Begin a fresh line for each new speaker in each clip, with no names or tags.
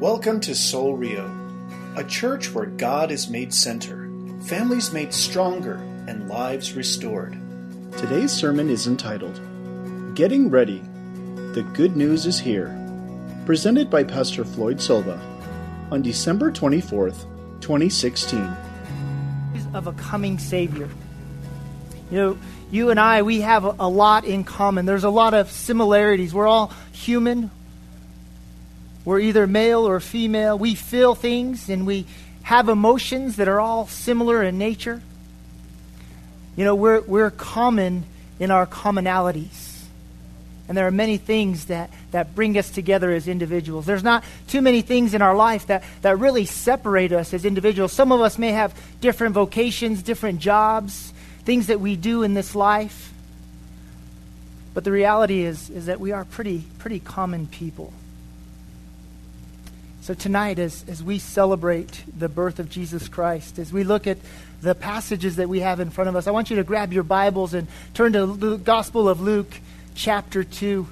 Welcome to Soul Rio, a church where God is made center, families made stronger, and lives restored. Today's sermon is entitled Getting Ready The Good News is Here, presented by Pastor Floyd Silva on December 24th, 2016.
Of a coming Savior. You know, you and I, we have a lot in common. There's a lot of similarities. We're all human. We're either male or female. We feel things and we have emotions that are all similar in nature. You know, we're, we're common in our commonalities. And there are many things that, that bring us together as individuals. There's not too many things in our life that, that really separate us as individuals. Some of us may have different vocations, different jobs, things that we do in this life. But the reality is, is that we are pretty, pretty common people. So tonight, as, as we celebrate the birth of Jesus Christ, as we look at the passages that we have in front of us, I want you to grab your Bibles and turn to the Gospel of Luke, chapter 2.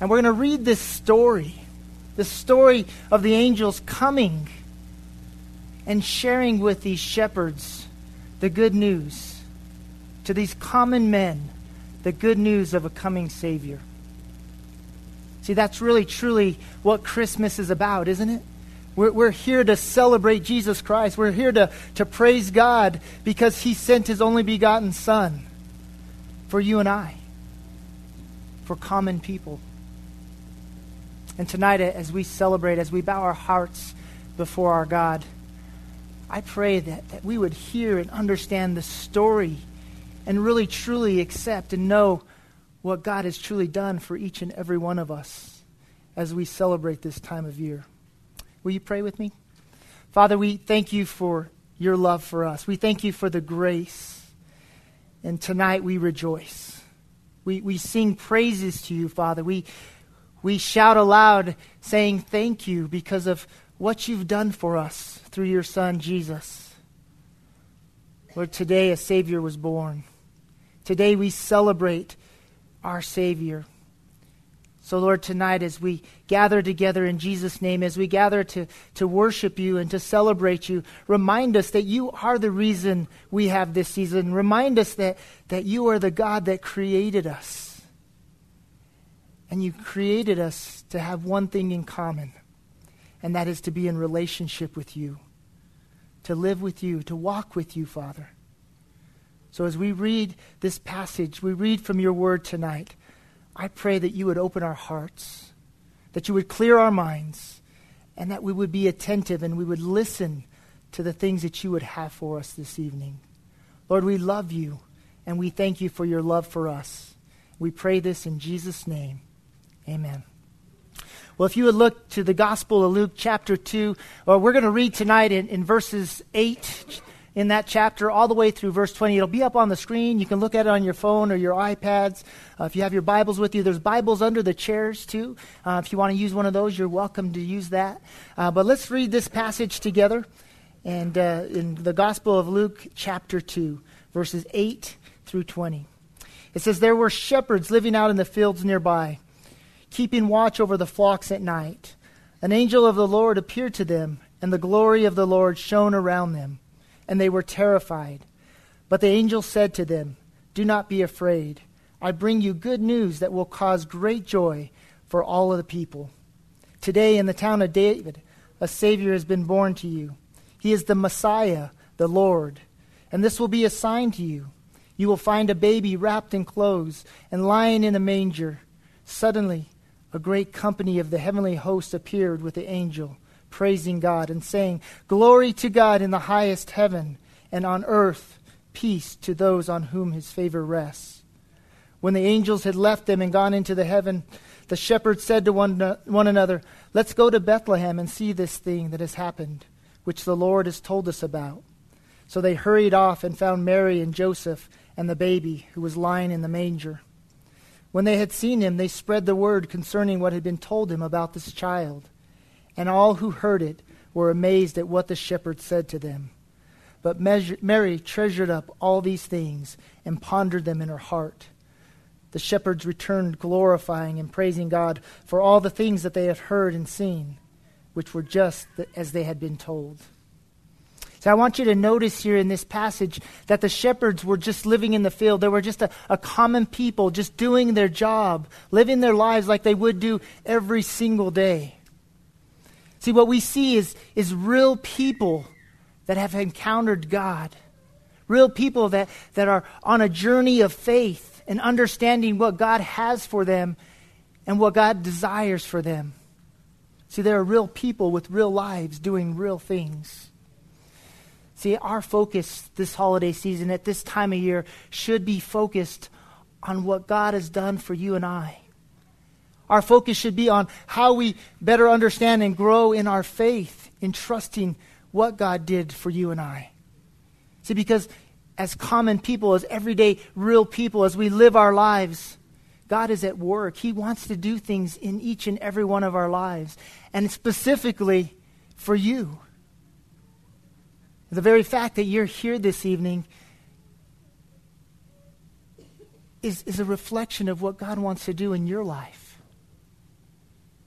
And we're going to read this story, the story of the angels coming and sharing with these shepherds the good news to these common men the good news of a coming Savior. See, that's really, truly what Christmas is about, isn't it? We're, we're here to celebrate Jesus Christ. We're here to, to praise God because He sent His only begotten Son for you and I, for common people. And tonight, as we celebrate, as we bow our hearts before our God, I pray that, that we would hear and understand the story and really truly accept and know what God has truly done for each and every one of us as we celebrate this time of year. Will you pray with me? Father, we thank you for your love for us. We thank you for the grace. And tonight we rejoice. We, we sing praises to you, Father. We, we shout aloud saying thank you because of what you've done for us through your Son, Jesus. Lord, today a Savior was born. Today we celebrate our Savior. So, Lord, tonight as we gather together in Jesus' name, as we gather to, to worship you and to celebrate you, remind us that you are the reason we have this season. Remind us that, that you are the God that created us. And you created us to have one thing in common, and that is to be in relationship with you, to live with you, to walk with you, Father. So as we read this passage, we read from your word tonight, I pray that you would open our hearts, that you would clear our minds, and that we would be attentive and we would listen to the things that you would have for us this evening. Lord, we love you and we thank you for your love for us. We pray this in Jesus' name. Amen. Well, if you would look to the Gospel of Luke, chapter 2, or we're going to read tonight in, in verses 8 in that chapter all the way through verse 20. It'll be up on the screen. You can look at it on your phone or your iPads. Uh, if you have your Bibles with you, there's Bibles under the chairs too. Uh, if you want to use one of those, you're welcome to use that. Uh, but let's read this passage together. And uh, in the Gospel of Luke, chapter 2, verses 8 through 20. It says, There were shepherds living out in the fields nearby, keeping watch over the flocks at night. An angel of the Lord appeared to them, and the glory of the Lord shone around them and they were terrified. But the angel said to them, Do not be afraid. I bring you good news that will cause great joy for all of the people. Today in the town of David, a Savior has been born to you. He is the Messiah, the Lord. And this will be a sign to you. You will find a baby wrapped in clothes and lying in a manger. Suddenly, a great company of the heavenly host appeared with the angel praising God and saying, Glory to God in the highest heaven, and on earth peace to those on whom his favor rests. When the angels had left them and gone into the heaven, the shepherds said to one, one another, Let's go to Bethlehem and see this thing that has happened, which the Lord has told us about. So they hurried off and found Mary and Joseph and the baby who was lying in the manger. When they had seen him, they spread the word concerning what had been told him about this child and all who heard it were amazed at what the shepherds said to them. But Mary treasured up all these things and pondered them in her heart. The shepherds returned glorifying and praising God for all the things that they had heard and seen, which were just as they had been told. So I want you to notice here in this passage that the shepherds were just living in the field. They were just a, a, common people, just doing their job, living their lives like they would do every single day. See, what we see is, is real people that have encountered God, real people that, that are on a journey of faith and understanding what God has for them and what God desires for them. See, there are real people with real lives doing real things. See, our focus this holiday season at this time of year should be focused on what God has done for you and I. Our focus should be on how we better understand and grow in our faith in trusting what God did for you and I. See, because as common people, as everyday real people, as we live our lives, God is at work. He wants to do things in each and every one of our lives, and specifically for you. The very fact that you're here this evening is, is a reflection of what God wants to do in your life.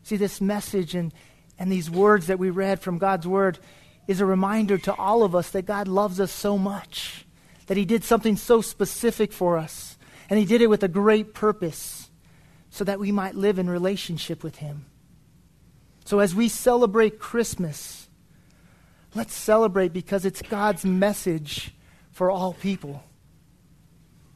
See, this message and, and these words that we read from God's Word is a reminder to all of us that God loves us so much, that He did something so specific for us, and He did it with a great purpose so that we might live in relationship with Him. So as we celebrate Christmas, Let's celebrate because it's God's message for all people.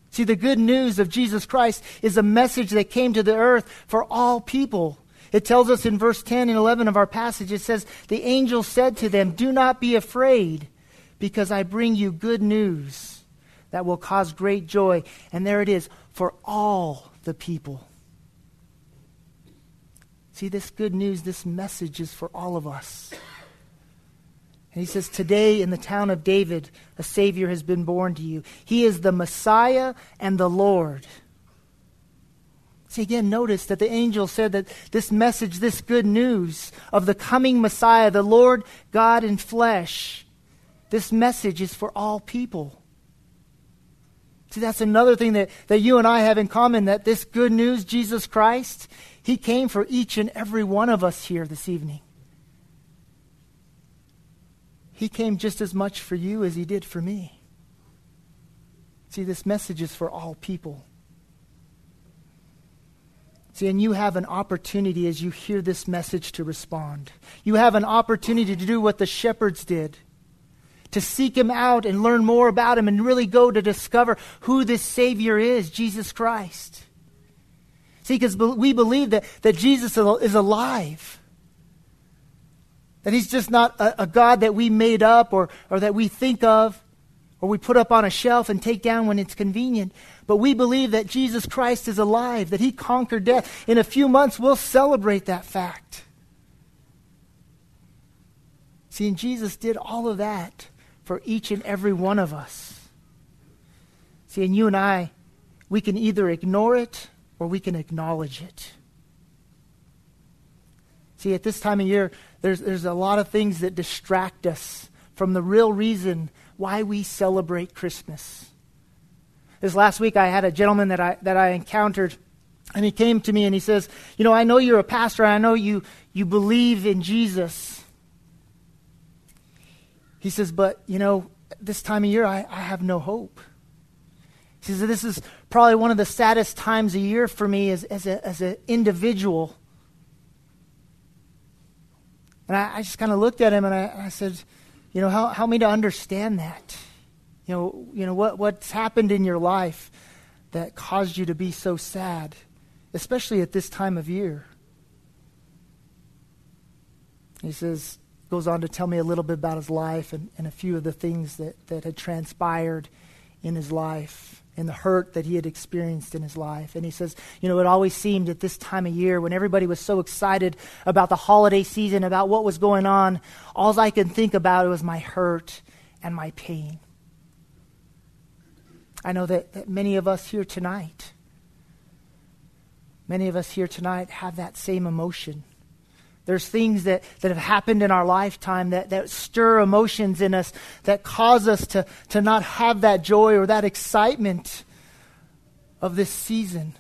See, the good news of Jesus Christ is a message that came to the earth for all people. It tells us in verse 10 and 11 of our passage, it says, The angel said to them, Do not be afraid, because I bring you good news that will cause great joy. And there it is, for all the people. See, this good news, this message is for all of us. And he says, Today in the town of David, a Savior has been born to you. He is the Messiah and the Lord. See, again, notice that the angel said that this message, this good news of the coming Messiah, the Lord God in flesh, this message is for all people. See, that's another thing that, that you and I have in common that this good news, Jesus Christ, He came for each and every one of us here this evening. He came just as much for you as he did for me. See, this message is for all people. See, and you have an opportunity as you hear this message to respond. You have an opportunity to do what the shepherds did to seek him out and learn more about him and really go to discover who this Savior is, Jesus Christ. See, because we believe that, that Jesus is alive. That he's just not a, a, God that we made up or, or that we think of or we put up on a shelf and take down when it's convenient. But we believe that Jesus Christ is alive, that he conquered death. In a few months, we'll celebrate that fact. See, and Jesus did all of that for each and every one of us. See, and you and I, we can either ignore it or we can acknowledge it. See, at this time of year, there's, there's a lot of things that distract us from the real reason why we celebrate Christmas. This last week, I had a gentleman that I, that I encountered, and he came to me and he says, You know, I know you're a pastor, I know you, you believe in Jesus. He says, But, you know, this time of year, I, I have no hope. He says, This is probably one of the saddest times a year for me as, as, a, as an individual and I, I just kind of looked at him and I, I said, you know, help, help me to understand that. You know, you know what, what's happened in your life that caused you to be so sad, especially at this time of year. He says, goes on to tell me a little bit about his life and, and a few of the things that, that had transpired in his life and the hurt that he had experienced in his life. And he says, you know, it always seemed at this time of year when everybody was so excited about the holiday season, about what was going on, all I could think about was my hurt and my pain. I know that, that many of us here tonight, many of us here tonight have that same emotion. There's things that, that have happened in our lifetime that, that stir emotions in us, that cause us to, to not have that joy or that excitement of this season.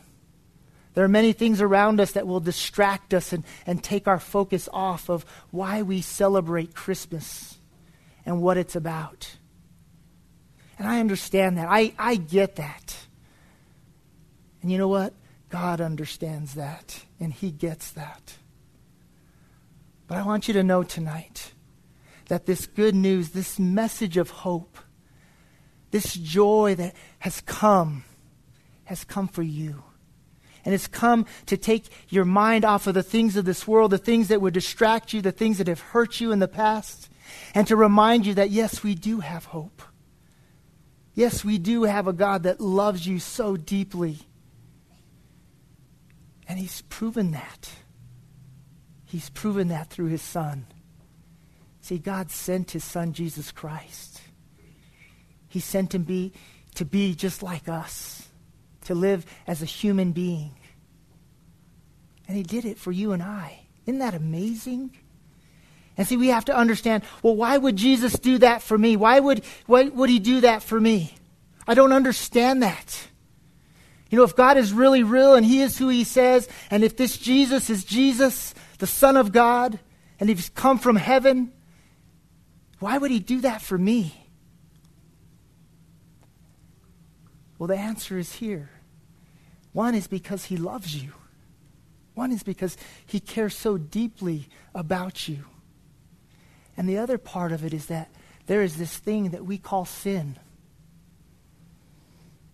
There are many things around us that will distract us and, and take our focus off of why we celebrate Christmas and what it's about. And I understand that. I, I get that. And you know what? God understands that, and He gets that. But I want you to know tonight that this good news, this message of hope, this joy that has come, has come for you. And it's come to take your mind off of the things of this world, the things that would distract you, the things that have hurt you in the past, and to remind you that, yes, we do have hope. Yes, we do have a God that loves you so deeply. And He's proven that. He's proven that through His Son. See, God sent His Son, Jesus Christ. He sent Him be, to be just like us, to live as a human being. And He did it for you and I. Isn't that amazing? And see, we have to understand well, why would Jesus do that for me? Why would, why would he do that for me? I don't understand that. You know, if God is really real and he is who he says, and if this Jesus is Jesus, the Son of God, and he's come from heaven, why would he do that for me? Well, the answer is here. One is because he loves you. One is because he cares so deeply about you. And the other part of it is that there is this thing that we call sin.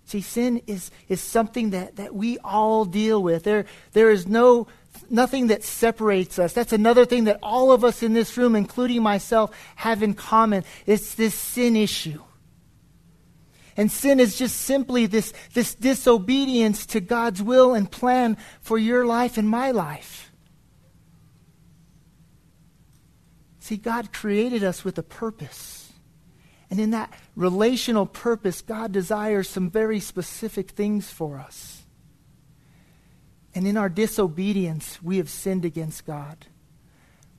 See, sin is, is something that, that we all deal with. There, there is no nothing that separates us. That's another thing that all of us in this room, including myself, have in common. It's this sin issue. And sin is just simply this, this disobedience to God's will and plan for your life and my life. See, God created us with a purpose. And in that relational purpose, God desires some very specific things for us. And in our disobedience, we have sinned against God.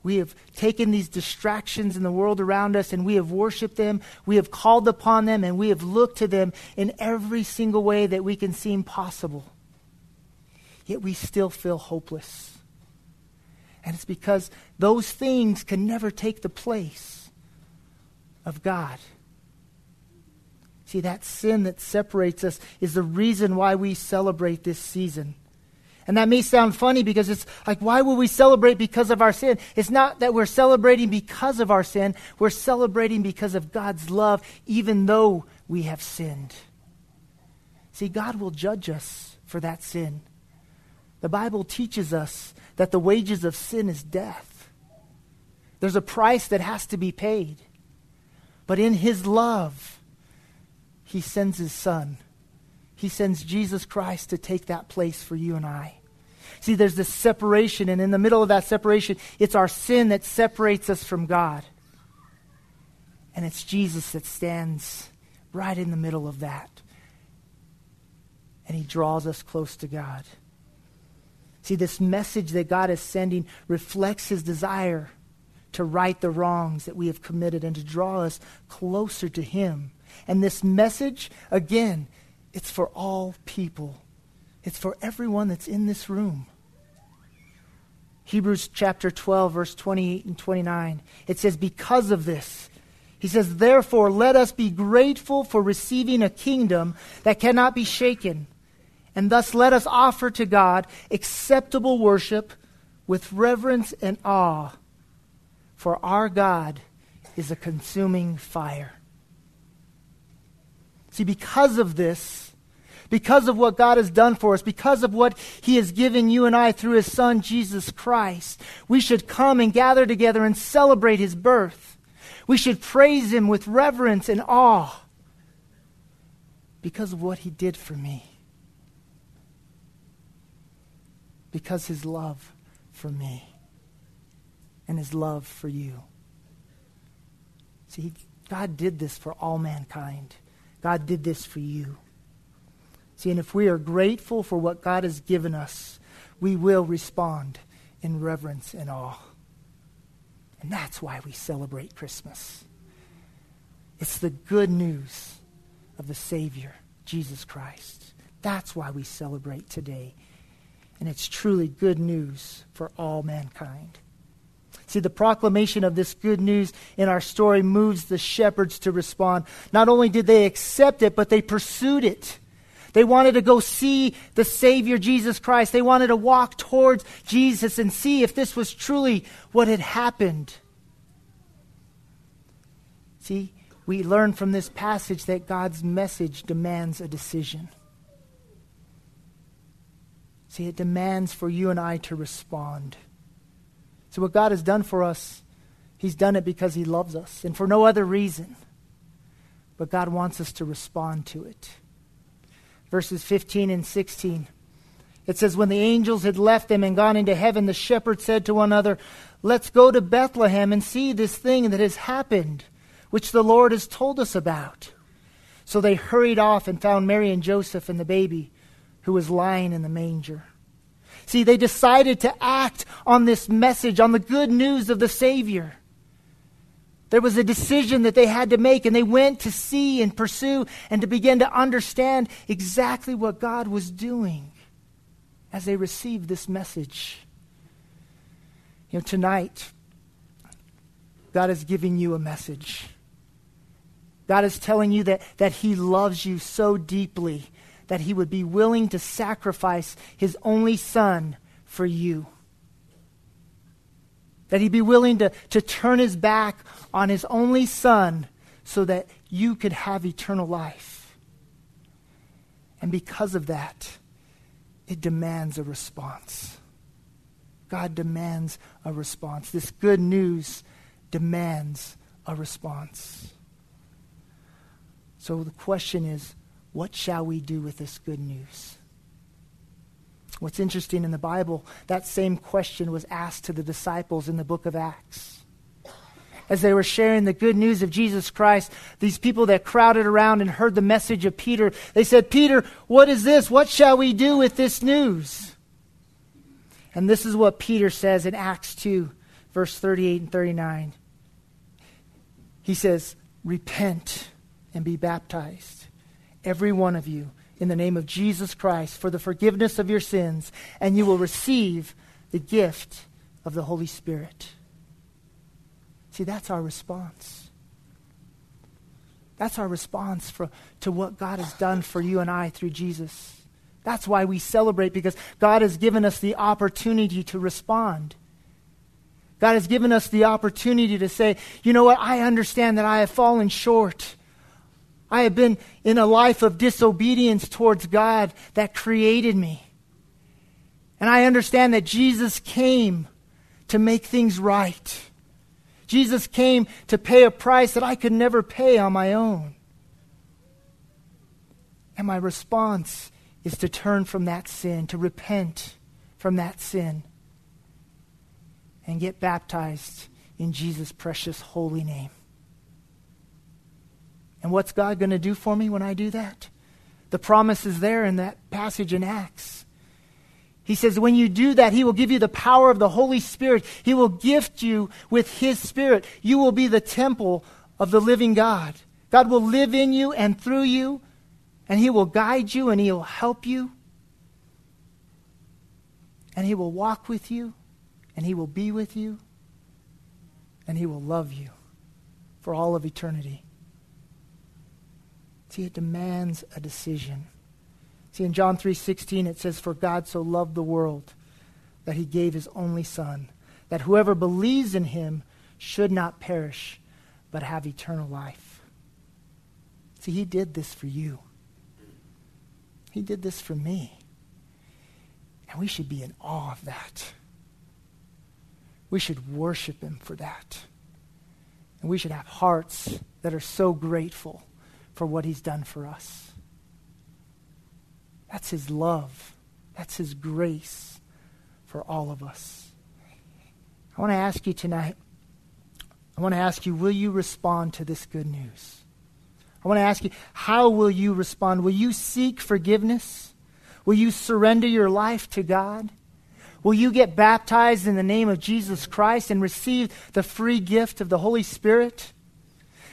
We have taken these distractions in the world around us and we have worshiped them. We have called upon them and we have looked to them in every single way that we can seem possible. Yet we still feel hopeless. And it's because those things can never take the place of God. See, that sin that separates us is the reason why we celebrate this season. And that may sound funny because it's like, why would we celebrate because of our sin? It's not that we're celebrating because of our sin, we're celebrating because of God's love, even though we have sinned. See, God will judge us for that sin. The Bible teaches us that the wages of sin is death. There's a price that has to be paid. But in his love, he sends his son. He sends Jesus Christ to take that place for you and I. See, there's this separation, and in the middle of that separation, it's our sin that separates us from God. And it's Jesus that stands right in the middle of that. And he draws us close to God. See, this message that God is sending reflects his desire to right the wrongs that we have committed and to draw us closer to him. And this message, again, it's for all people. It's for everyone that's in this room. Hebrews chapter 12, verse 28 and 29. It says, Because of this, he says, Therefore, let us be grateful for receiving a kingdom that cannot be shaken and thus let us offer to God acceptable worship with reverence and awe, for our God is a consuming fire. See, because of this, because of what God has done for us, because of what He has given you and I through His Son, Jesus Christ, we should come and gather together and celebrate His birth. We should praise Him with reverence and awe because of what He did for me. Because his love for me and his love for you. See, God did this for all mankind. God did this for you. See, and if we are grateful for what God has given us, we will respond in reverence and awe. And that's why we celebrate Christmas. It's the good news of the Savior, Jesus Christ. That's why we celebrate today. And it's truly good news for all mankind. See, the proclamation of this good news in our story moves the shepherds to respond. Not only did they accept it, but they pursued it. They wanted to go see the Savior Jesus Christ. They wanted to walk towards Jesus and see if this was truly what had happened. See, we learn from this passage that God's message demands a decision. See, it demands for you and I to respond. So, what God has done for us, He's done it because He loves us and for no other reason. But God wants us to respond to it. Verses 15 and 16. It says, When the angels had left them and gone into heaven, the shepherds said to one another, Let's go to Bethlehem and see this thing that has happened, which the Lord has told us about. So they hurried off and found Mary and Joseph and the baby, who was lying in the manger. See, they decided to act on this message, on the good news of the Savior. There was a decision that they had to make, and they went to see and pursue and to begin to understand exactly what God was doing as they received this message. You know, tonight, God is giving you a message. God is telling you that, that He loves you so deeply that he would be willing to sacrifice his only son for you. That he'd be willing to, to turn his back on his only son so that you could have eternal life. And because of that, it demands a response. God demands a response. This good news demands a response. So the question is what shall we do with this good news? What's interesting in the Bible, that same question was asked to the disciples in the book of Acts. As they were sharing the good news of Jesus Christ, these people that crowded around and heard the message of Peter, they said, Peter, what is this? What shall we do with this news? And this is what Peter says in Acts 2, verse 38 and 39. He says, Repent and be baptized every one of you, in the name of Jesus Christ for the forgiveness of your sins, and you will receive the gift of the Holy Spirit. See, that's our response. That's our response for, to what God has done for you and I through Jesus. That's why we celebrate, because God has given us the opportunity to respond. God has given us the opportunity to say, you know what, I understand that I have fallen short. I have been in a life of disobedience towards God that created me. And I understand that Jesus came to make things right. Jesus came to pay a price that I could never pay on my own. And my response is to turn from that sin, to repent from that sin, and get baptized in Jesus' precious holy name. And what's God going to do for me when I do that? The promise is there in that passage in Acts. He says, when you do that, He will give you the power of the Holy Spirit. He will gift you with His Spirit. You will be the temple of the living God. God will live in you and through you, and He will guide you and He will help you. And He will walk with you, and He will be with you, and He will love you for all of eternity. See, it demands a decision. See, in John 3:16 it says for God so loved the world that he gave his only son that whoever believes in him should not perish but have eternal life. See, he did this for you. He did this for me. And we should be in awe of that. We should worship him for that. And we should have hearts that are so grateful for what he's done for us. That's his love. That's his grace for all of us. I want to ask you tonight, I want to ask you, will you respond to this good news? I want to ask you, how will you respond? Will you seek forgiveness? Will you surrender your life to God? Will you get baptized in the name of Jesus Christ and receive the free gift of the Holy Spirit?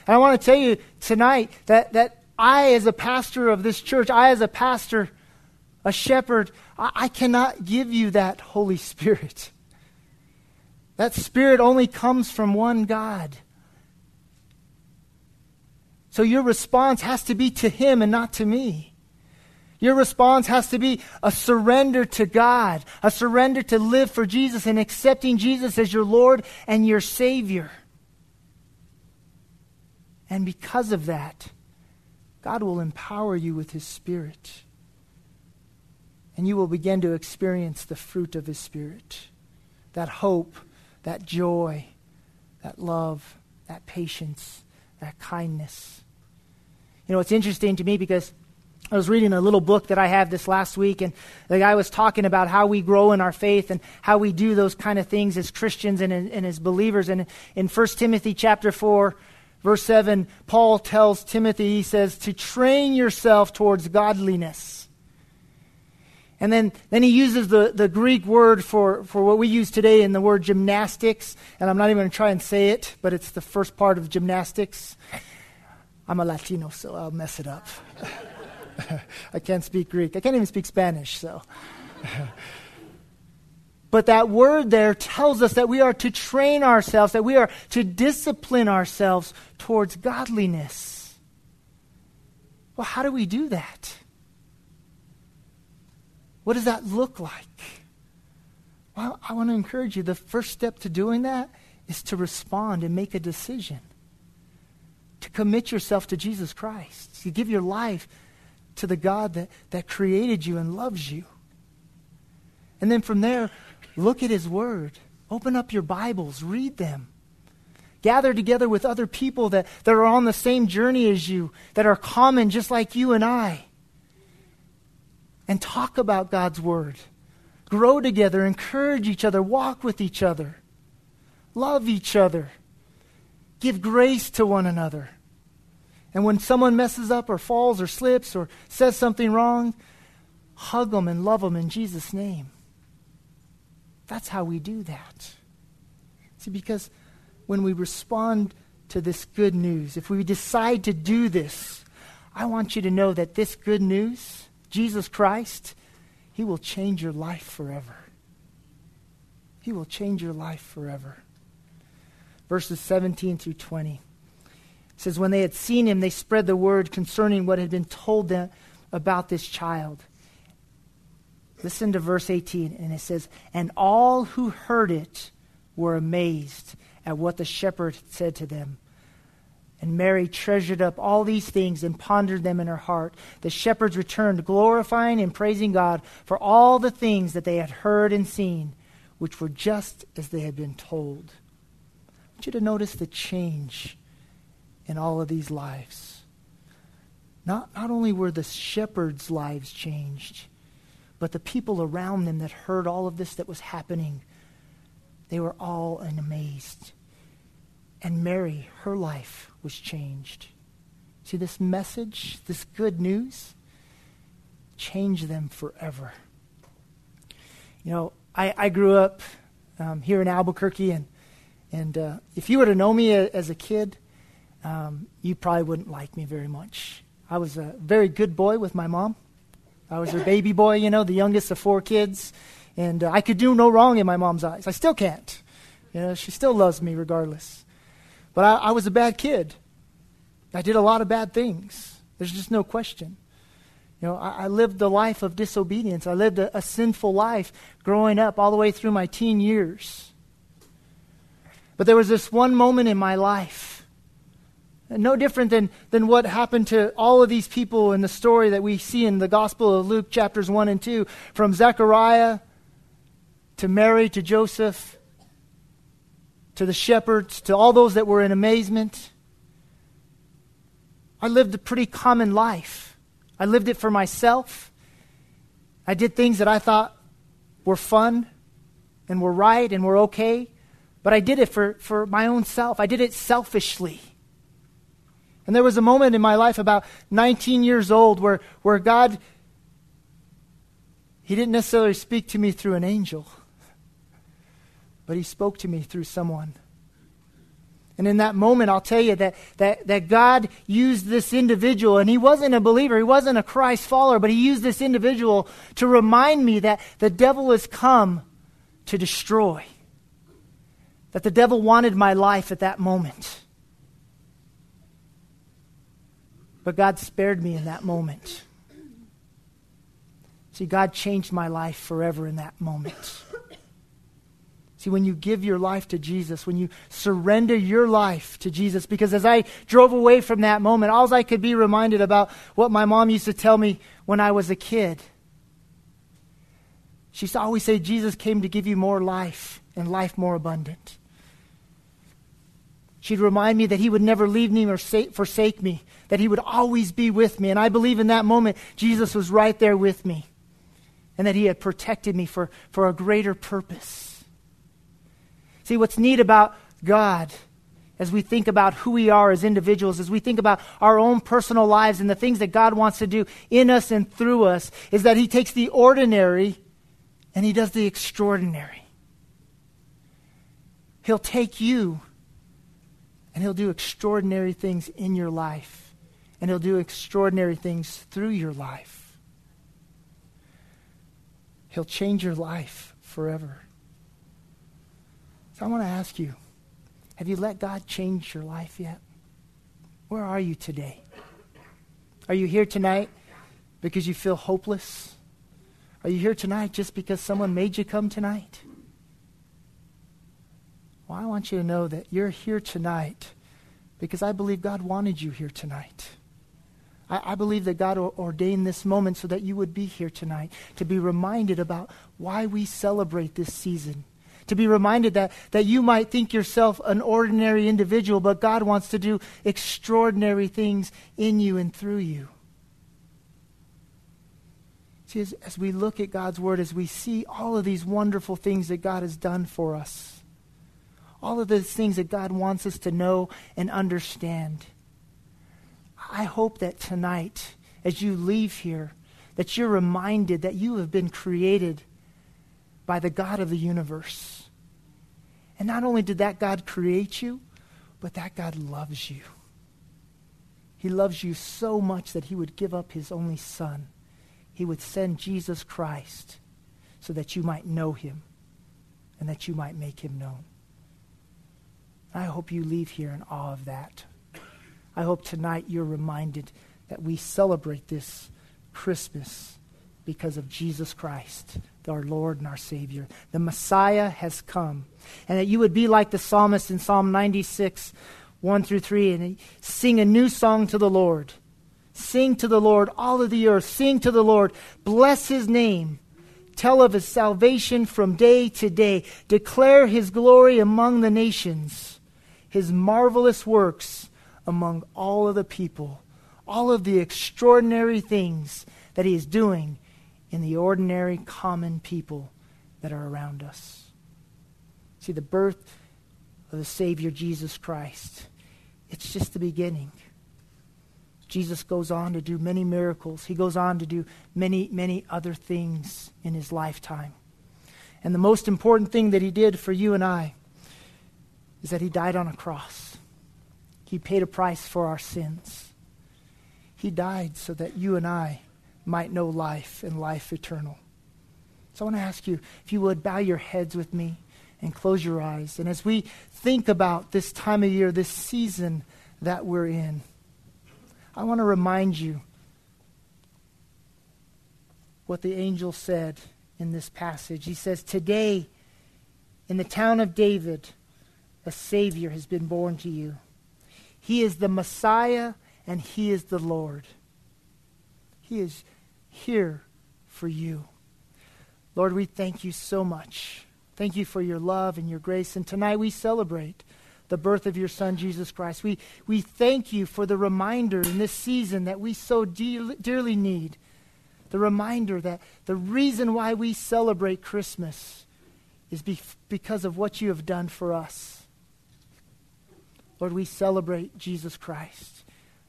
And I want to tell you tonight that, that I, as a pastor of this church, I, as a pastor, a shepherd, I, I cannot give you that Holy Spirit. That Spirit only comes from one God. So your response has to be to Him and not to me. Your response has to be a surrender to God, a surrender to live for Jesus and accepting Jesus as your Lord and your Savior. And because of that, God will empower you with His Spirit. And you will begin to experience the fruit of His Spirit that hope, that joy, that love, that patience, that kindness. You know, it's interesting to me because I was reading a little book that I have this last week, and the guy was talking about how we grow in our faith and how we do those kind of things as Christians and, and as believers. And in 1 Timothy chapter 4, verse 7, Paul tells Timothy, he says, to train yourself towards godliness. And then, then he uses the, the Greek word for, for what we use today in the word gymnastics. And I'm not even going to try and say it, but it's the first part of gymnastics. I'm a Latino, so I'll mess it up. I can't speak Greek. I can't even speak Spanish, so. but that word there tells us that we are to train ourselves, that we are to discipline ourselves towards godliness. Well, how do we do that? What does that look like? Well, I want to encourage you the first step to doing that is to respond and make a decision. To commit yourself to Jesus Christ. To give your life to the God that, that created you and loves you. And then from there, look at His Word. Open up your Bibles, read them. Gather together with other people that, that are on the same journey as you, that are common just like you and I. And talk about God's Word. Grow together, encourage each other, walk with each other, love each other, give grace to one another. And when someone messes up or falls or slips or says something wrong, hug them and love them in Jesus' name. That's how we do that. See, because when we respond to this good news, if we decide to do this, I want you to know that this good news, Jesus Christ, He will change your life forever. He will change your life forever. Verses 17 through 20 says, When they had seen him, they spread the word concerning what had been told them about this child. Listen to verse 18, and it says, And all who heard it were amazed at what the shepherd said to them. And Mary treasured up all these things and pondered them in her heart. The shepherds returned, glorifying and praising God for all the things that they had heard and seen, which were just as they had been told. I want you to notice the change in all of these lives. Not, not only were the shepherds' lives changed, but the people around them that heard all of this that was happening, they were all amazed. And Mary, her life was changed. See, this message, this good news, changed them forever. You know, I, I grew up um, here in Albuquerque, and, and uh, if you were to know me a, as a kid, um, you probably wouldn't like me very much. I was a very good boy with my mom. I was her baby boy, you know, the youngest of four kids. And uh, I could do no wrong in my mom's eyes. I still can't. You know, she still loves me regardless. But I, I was a bad kid. I did a lot of bad things. There's just no question. You know, I, I lived the life of disobedience. I lived a, a sinful life growing up all the way through my teen years. But there was this one moment in my life no different than, than what happened to all of these people in the story that we see in the Gospel of Luke, chapters 1 and 2, from Zechariah to Mary to Joseph to the shepherds to all those that were in amazement. I lived a pretty common life. I lived it for myself. I did things that I thought were fun and were right and were okay, but I did it for, for my own self. I did it selfishly. And there was a moment in my life about 19 years old where, where God, He didn't necessarily speak to me through an angel, but He spoke to me through someone. And in that moment, I'll tell you that, that, that God used this individual, and he wasn't a believer, he wasn't a Christ follower, but he used this individual to remind me that the devil has come to destroy. That the devil wanted my life at that moment. But God spared me in that moment. See, God changed my life forever in that moment. See, when you give your life to Jesus, when you surrender your life to Jesus, because as I drove away from that moment, all I could be reminded about what my mom used to tell me when I was a kid. She used to always say, Jesus came to give you more life and life more abundant. She'd remind me that he would never leave me or forsake me, that he would always be with me. And I believe in that moment, Jesus was right there with me, and that he had protected me for, for a greater purpose. See, what's neat about God as we think about who we are as individuals, as we think about our own personal lives and the things that God wants to do in us and through us, is that He takes the ordinary and He does the extraordinary. He'll take you and He'll do extraordinary things in your life, and He'll do extraordinary things through your life. He'll change your life forever. So I want to ask you have you let God change your life yet? Where are you today? Are you here tonight because you feel hopeless? Are you here tonight just because someone made you come tonight? Well, I want you to know that you're here tonight because I believe God wanted you here tonight. I, I, believe that God ordained this moment so that you would be here tonight to be reminded about why we celebrate this season to be reminded that, that you might think yourself an ordinary individual, but God wants to do extraordinary things in you and through you. See, as, as we look at God's Word, as we see all of these wonderful things that God has done for us, all of these things that God wants us to know and understand, I hope that tonight, as you leave here, that you're reminded that you have been created by the God of the universe. And not only did that God create you, but that God loves you. He loves you so much that he would give up his only son. He would send Jesus Christ so that you might know him and that you might make him known. I hope you leave here in awe of that. I hope tonight you're reminded that we celebrate this Christmas because of Jesus Christ, our Lord and our Savior. The Messiah has come. And that you would be like the psalmist in Psalm 96, 1 through 3, and sing a new song to the Lord. Sing to the Lord, all of the earth. Sing to the Lord. Bless his name. Tell of his salvation from day to day. Declare his glory among the nations, his marvelous works among all of the people, all of the extraordinary things that he is doing in the ordinary, common people that are around us. See, the birth of the Savior Jesus Christ, it's just the beginning. Jesus goes on to do many miracles. He goes on to do many, many other things in his lifetime. And the most important thing that he did for you and I is that he died on a cross. He paid a price for our sins. He died so that you and I might know life and life eternal. So I want to ask you if you would bow your heads with me and close your eyes. And as we think about this time of year, this season that we're in, I want to remind you what the angel said in this passage. He says, Today, in the town of David, a Savior has been born to you. He is the Messiah and He is the Lord. He is here for you. Lord, we thank you so much. Thank you for your love and your grace. And tonight we celebrate the birth of your Son, Jesus Christ. We, we thank you for the reminder in this season that we so de- dearly need. The reminder that the reason why we celebrate Christmas is be- because of what you have done for us. Lord, we celebrate Jesus Christ.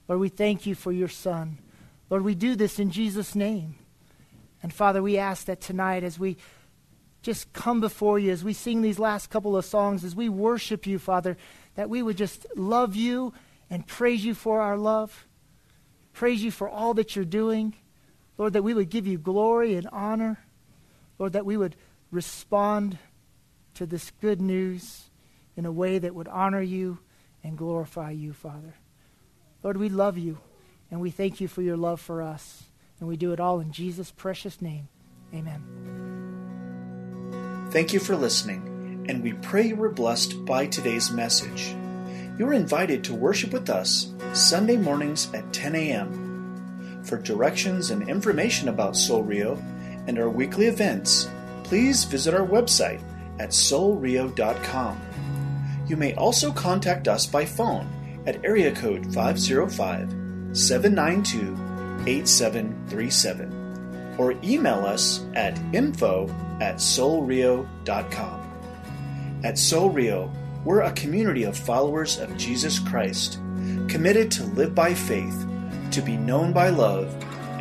Lord, we thank you for your Son. Lord, we do this in Jesus' name. And Father, we ask that tonight as we just come before you as we sing these last couple of songs, as we worship you, Father, that we would just love you and praise you for our love, praise you for all that you're doing. Lord, that we would give you glory and honor. Lord, that we would respond to this good news in a way that would honor you and glorify you, Father. Lord, we love you and we thank you for your love for us. And we do it all in Jesus' precious name. Amen.
Thank you for listening, and we pray you were blessed by today's message. You are invited to worship with us Sunday mornings at 10 a.m. For directions and information about Soul Rio and our weekly events, please visit our website at soulrio.com. You may also contact us by phone at area code 505 792 8737 or email us at info at soulrio.com. At Soul we're a community of followers of Jesus Christ, committed to live by faith, to be known by love,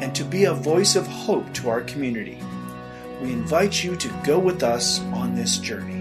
and to be a voice of hope to our community. We invite you to go with us on this journey.